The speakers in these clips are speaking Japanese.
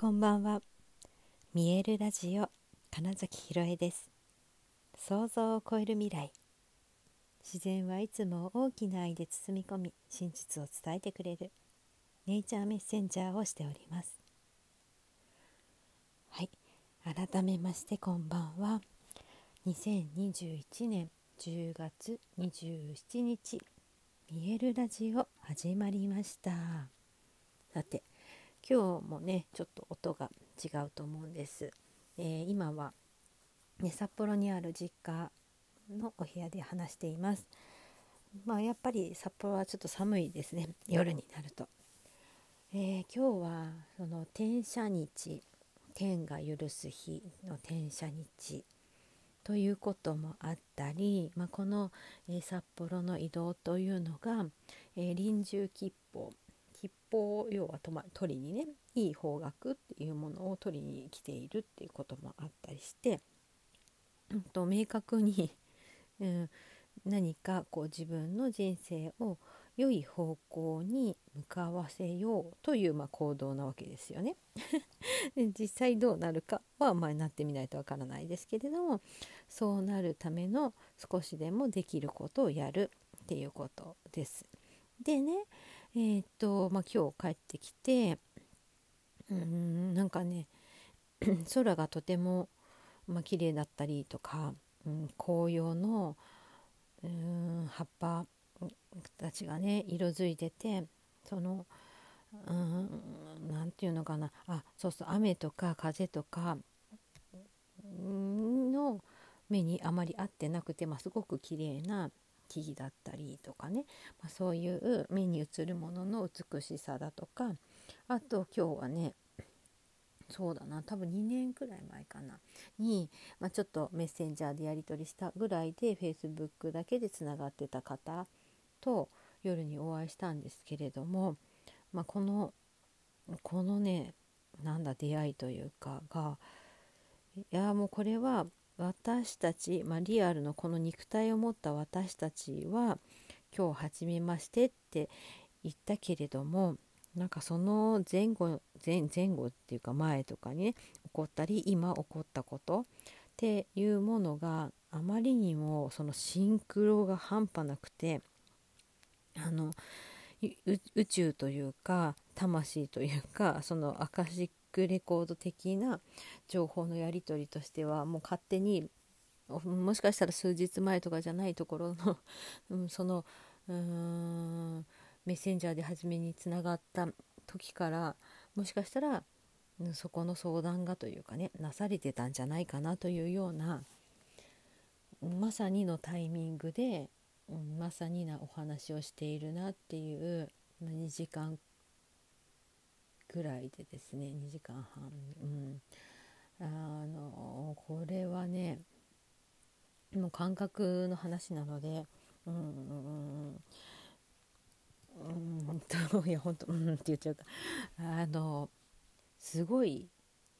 こんばんは。見えるラジオ金崎ひろえです。想像を超える未来。自然はいつも大きな愛で包み込み真実を伝えてくれる。ネイチャーメッセンジャーをしております。はい。改めましてこんばんは。2021年10月27日見えるラジオ始まりました。さて今日もねちょっと音が違うと思うんです、えー、今は、ね、札幌にある実家のお部屋で話しています。まあやっぱり札幌はちょっと寒いですね。夜になると、えー、今日はその天赦日天が許す日の天赦日ということもあったり、まあ、この、えー、札幌の移動というのが、えー、臨終吉報吉報要は取りにねいい方角っていうものを取りに来ているっていうこともあったりして、うんと、明確に、うん、何かこう自分の人生を良い方向に向かわせようという、まあ、行動なわけですよね。実際どうなるかは、まあ、なってみないとわからないですけれどもそうなるための少しでもできることをやるっていうことです。でねえー、っと、まあ、今日帰ってきてうんなんかね 空がとても、まあ綺麗だったりとか、うん、紅葉のうん葉っぱたちがね色づいててその何て言うのかなあそうそう雨とか風とかの目にあまり合ってなくて、まあ、すごく綺麗な木だったりとかね、まあ、そういう目に映るものの美しさだとか。あと今日はねそうだな多分2年くらい前かな。に、まあ、ちょっとメッセンジャーでやり取りしたぐらいで Facebook だけでつながってた方と夜にお会いしたんですけれども、まあ、このこのねなんだ出会いというかがいやもうこれは私たち、まあ、リアルのこの肉体を持った私たちは今日初めましてって言ったけれどもなんかその前後前前後っていうか前とかにね起こったり今起こったことっていうものがあまりにもそのシンクロが半端なくてあの宇宙というか魂というかそのアカシックレコード的な情報のやり取りとしてはもう勝手にもしかしたら数日前とかじゃないところの うん、そのうーんメッセンジャーで初めにつながった時からもしかしたらそこの相談がというかねなされてたんじゃないかなというようなまさにのタイミングで、うん、まさになお話をしているなっていう2時間ぐらいでですね2時間半、うん、あのこれはねもう感覚の話なのでうんうんうん本当いや本当うんって言っちゃうか。あのすごい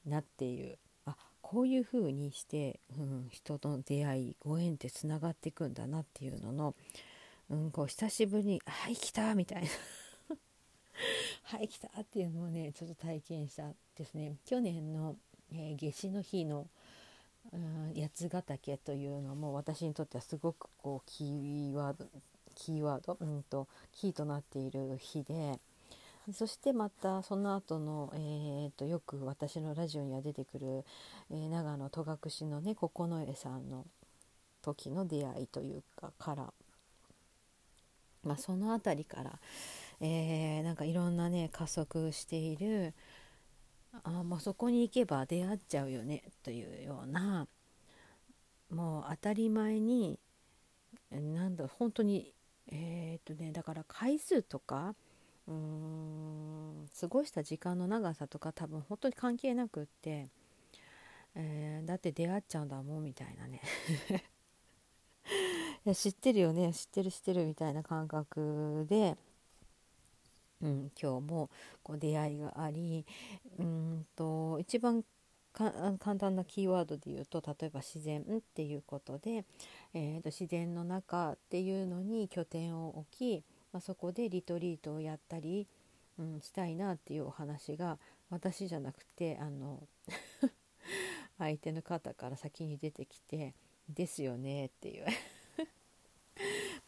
なっていう。あこういうふうにして、うん、人との出会いご縁ってつながっていくんだなっていうのの、うん、こう久しぶりに「はい来た!」みたいな。はい来たっていうのをねちょっと体験したですね。去年の、えー、夏至の日の、うん、八ヶ岳というのも私にとってはすごくこうキーワードキーワード、うんと、キーとなっている日でそしてまたその後の、えーと、よく私のラジオには出てくる、えー、長野戸隠のね九重さんの時の出会いというかから、まあ、その辺りから、えー、なんかいろんなね加速している。あもうそこに行けば出会っちゃうよねというような。もう当たり前になんだ本当にえー、っとねだから回数とかうーん過ごした時間の長さとか多分本当に関係なくって、えー、だって出会っちゃうんだもんみたいなね。いや知ってるよね知ってる知ってるみたいな感覚でうん、今日もこう出会いがありうんと一番簡単なキーワードで言うと例えば自然っていうことで、えーと、自然の中っていうのに拠点を置き、まあ、そこでリトリートをやったり、うん、したいなっていうお話が私じゃなくてあの 相手の方から先に出てきて「ですよね」っていう。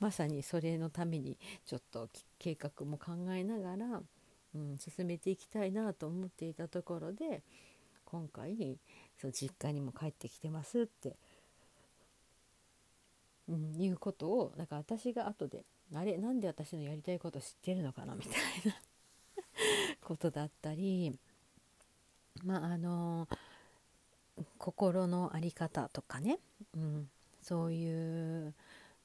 まさにそれのためにちょっと計画も考えながら、うん、進めていきたいなと思っていたところで今回そう実家にも帰ってきてますって、うん、いうことをだから私が後であれなんで私のやりたいこと知ってるのかなみたいな ことだったりまああの心の在り方とかね、うん、そういう、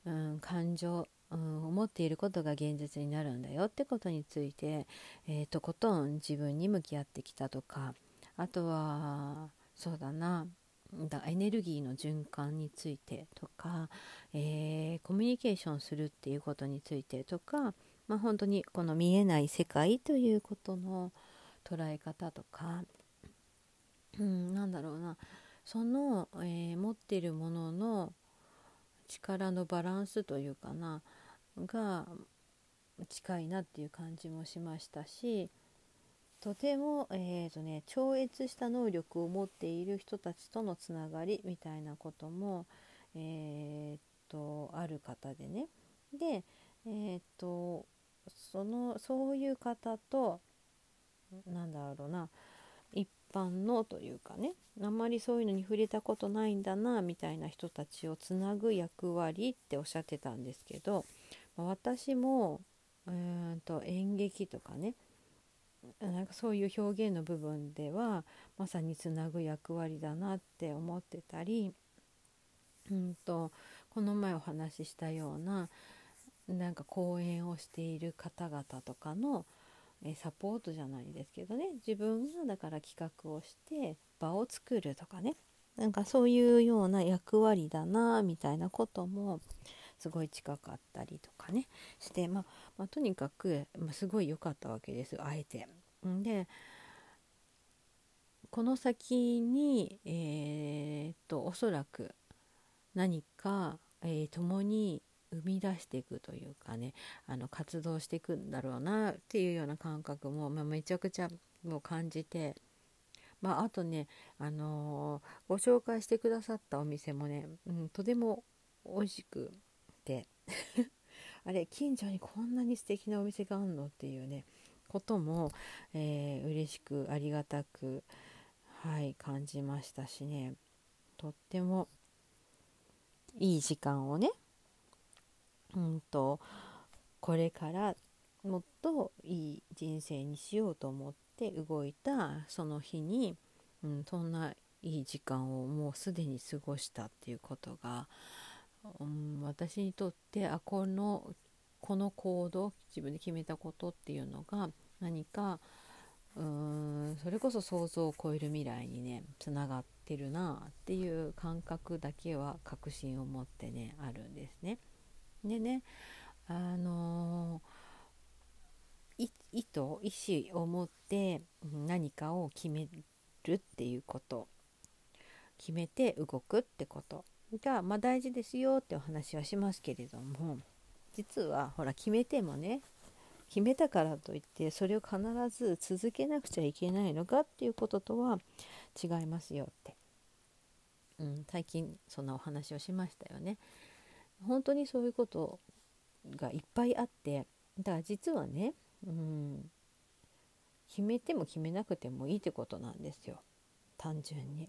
うん、感情、うん、思っていることが現実になるんだよってことについて、えー、とことん自分に向き合ってきたとかあとはそうだなだエネルギーの循環についてとか、えー、コミュニケーションするっていうことについてとか、まあ、本当にこの見えない世界ということの捉え方とか、うん、なんだろうなその、えー、持っているものの力のバランスというかなが近いなっていう感じもしましたしとても、えーとね、超越した能力を持っている人たちとのつながりみたいなことも、えーと、ある方でね。で、えーと、そのそういう方となんだろうな般のというかねあんまりそういうのに触れたことないんだなみたいな人たちをつなぐ役割っておっしゃってたんですけど私も、えーと演劇とかねなんかそういう表現の部分ではまさにつなぐ役割だなって思ってたり、うんと、この前お話ししたようななんか講演をしている方々とかのえサポートじゃないですけどね。自分がだから企画をして場を作るとかね。なんかそういうような役割だなみたいなこともすごい近かったりとかね。して、まあ、まあ、とにかく、まあ、すごい良かったわけですあえて。でこの先に、えー、っとおそらく何か、えー、共に生み出していくというかねあの活動していくんだろうなっていうような感覚も、まあ、めちゃくちゃもう感じて、まあ、あとね、あのー、ご紹介してくださったお店もね、うん、とても美味しくて あれ近所にこんなに素敵なお店があるのっていうねことも、えー、嬉しくありがたく、はい、感じましたしね。とってもいい時間をねうんとこれからもっといい人生にしようと思って動いたその日に、うん、そんないい時間をもうすでに過ごしたっていうことが、うん、私にとってあこのこの行動自分で決めたことっていうのが何かうーんそれこそ想像を超える未来にねつながってるなっていう感覚だけは確信を持ってねあるんですね。でねあのー、意図意思を持って何かを決めるっていうこと。決めて動くってこと。が、まあ、大事ですよってお話はしますけれども実はほら決めてもね決めたからといってそれを必ず続けなくちゃいけないのかっていうこととは違いますよって、うん、最近そんなお話をしましたよね。本当にそういうことがいっぱいあってだから実はね、うん、決めても決めなくてもいいってことなんですよ単純に。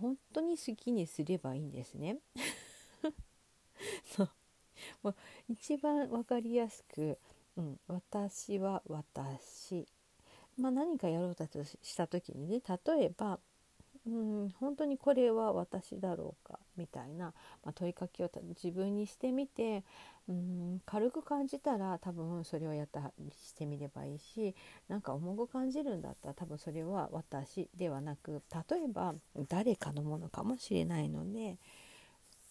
本当に好きにすればいいんですね。そうもう一番分かりやすく、うん、私は私、まあ、何かやろうとした時にね例えば、うん、本当にこれは私だろうかみたいな、まあ、問いかけを自分にしてみて、うん、軽く感じたら多分それをやったりしてみればいいしなんか重く感じるんだったら多分それは私ではなく例えば誰かのものかもしれないので、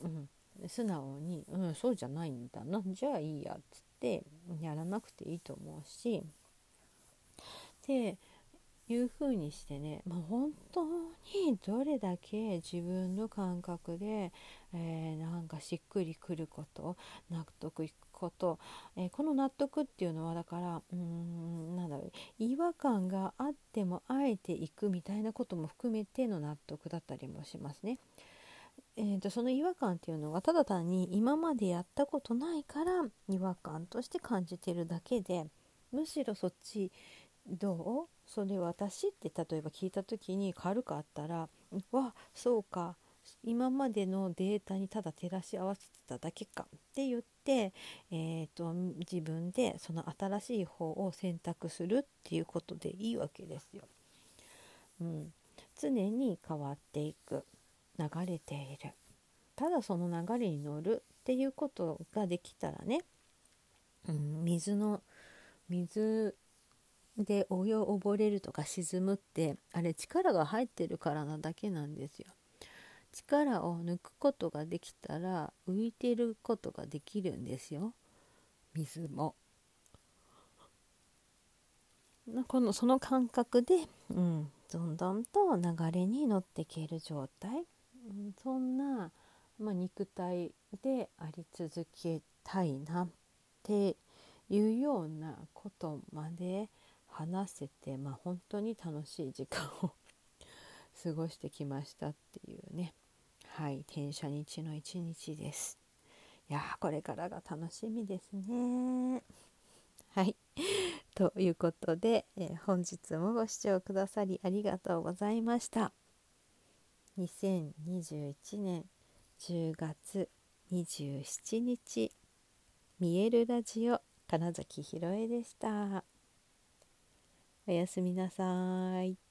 うん、素直に「うんそうじゃないんだなじゃあいいや」っつってやらなくていいと思うしでいうふうにしてね、まあ、本当にどれだけ自分の感覚で、えー、なんかしっくりくること納得いくこと、えー、この納得っていうのはだからうーんなんだろう違和感があってもあえていくみたいなことも含めての納得だったりもしますね。えーと、その違和感っていうのがただ単に今までやったことないから違和感として感じてるだけでむしろそっちどう？それ私って例えば聞いた時に軽かったらわそうか。今までのデータにただ照らし合わせてただけかって言って、えーと、自分でその新しい方を選択するっていうことでいいわけですよ。うん、常に変わっていく。流れている。ただその流れに乗るっていうことができたらね、うん、水の水でお湯溺れるとか沈むってあれ力が入ってるからなだけなんですよ。力を抜くことができたら浮いてることができるんですよ水も。このその感覚で、うん、どんどんと流れに乗っていける状態、そんな、まあ、肉体であり続けたいなっていうようなことまで話せて、まあ、本当に楽しい時間を 過ごしてきましたっていうね。はい。転写日の一日です。いやこれからが楽しみですね。はい。ということで、えー、本日もご視聴くださりありがとうございました。2021年10月27日見えるラジオ金崎ひろえでした。おやすみなさい。